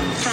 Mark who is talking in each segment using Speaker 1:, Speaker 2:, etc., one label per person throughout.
Speaker 1: Ha!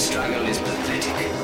Speaker 1: struggle is pathetic.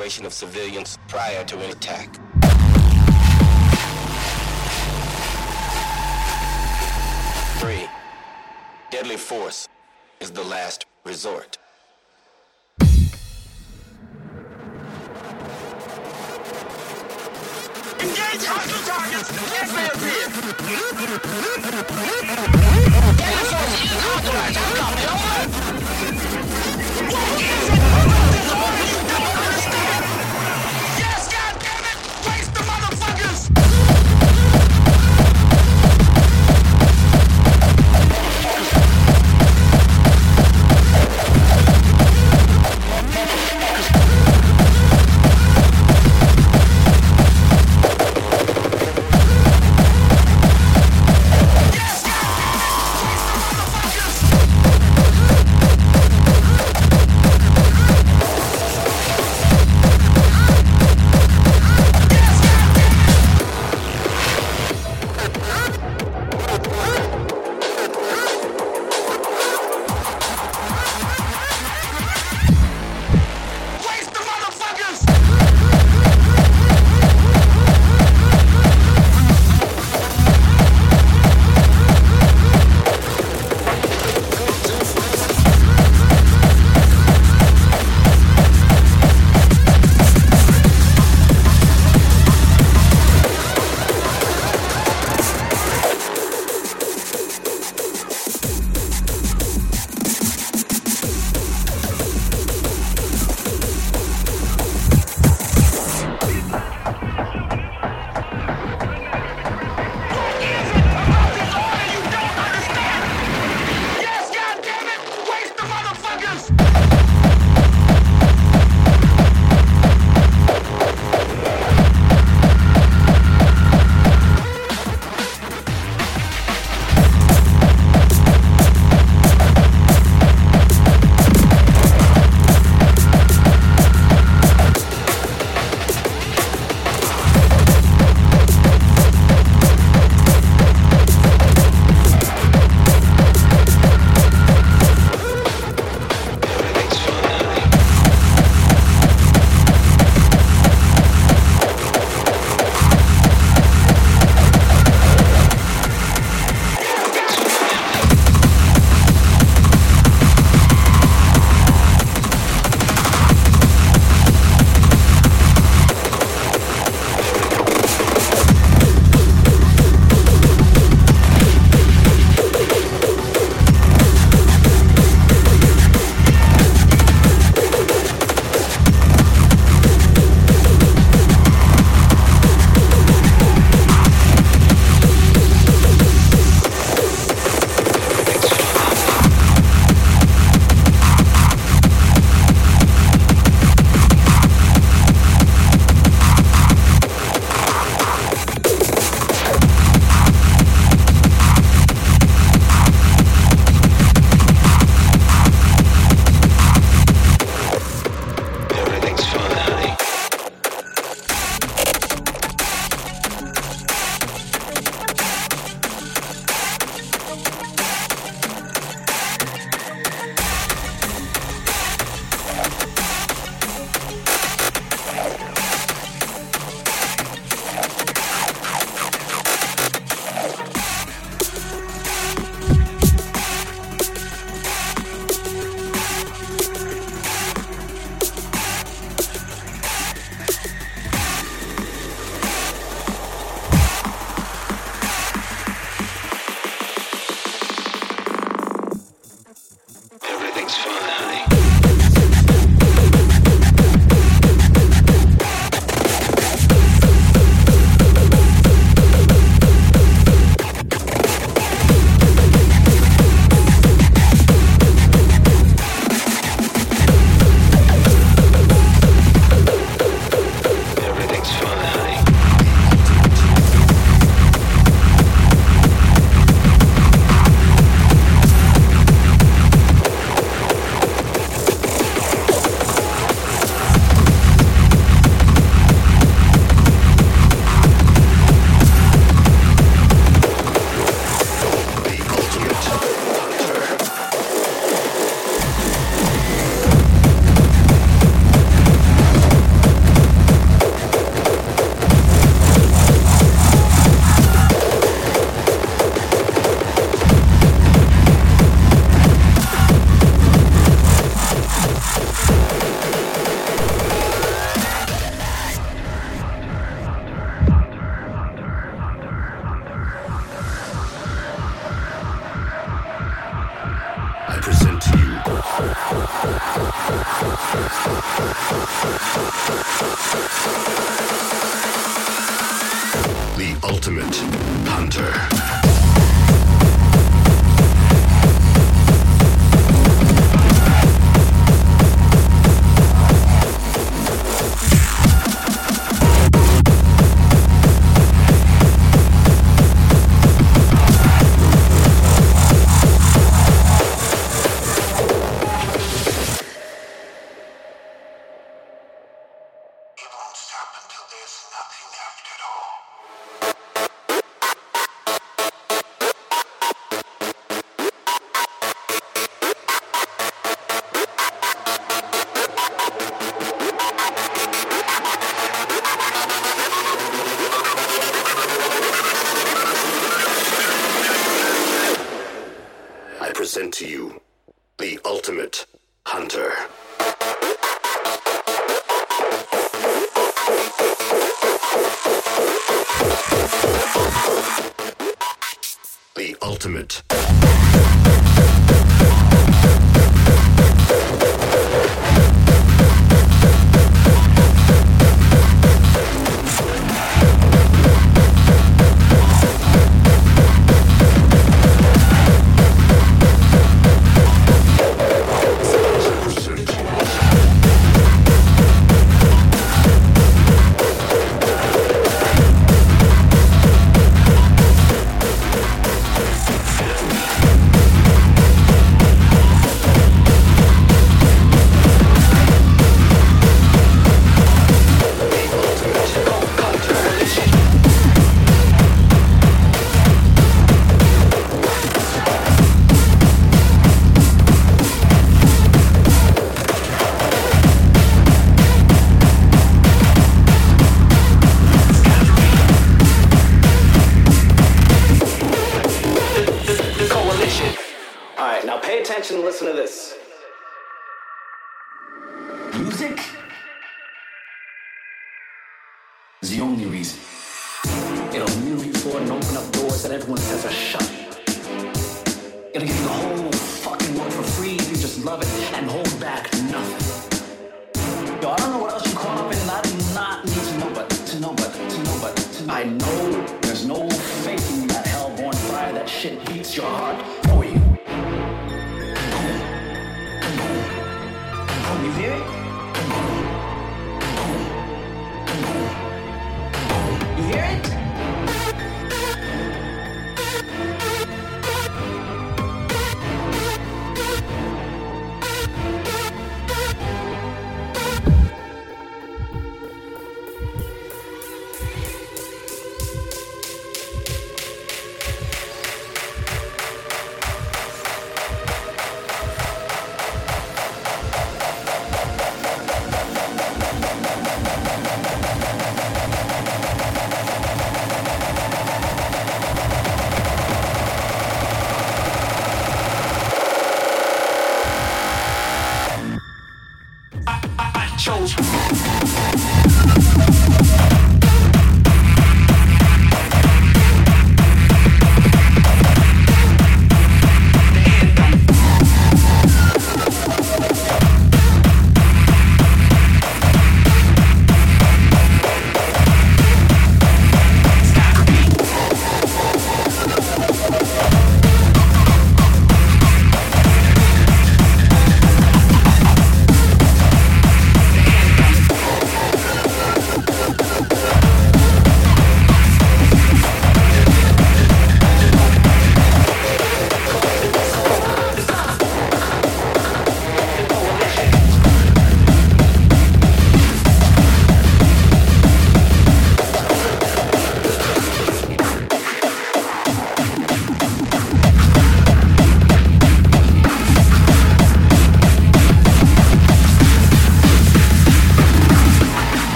Speaker 1: Evacuation of civilians prior to an attack. Three, deadly force is the last resort.
Speaker 2: Engage hostile targets! Yes,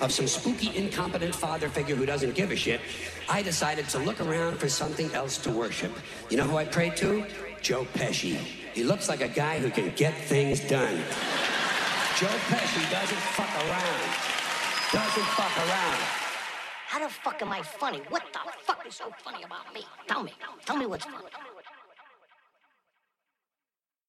Speaker 3: of some spooky, incompetent father figure who doesn't give a shit, I decided to look around for something else to worship. You know who I prayed to? Joe Pesci. He looks like a guy who can get things done. Joe Pesci doesn't fuck around. Doesn't fuck around.
Speaker 4: How the fuck am I funny? What the fuck is so funny about me? Tell me. Tell me what's funny.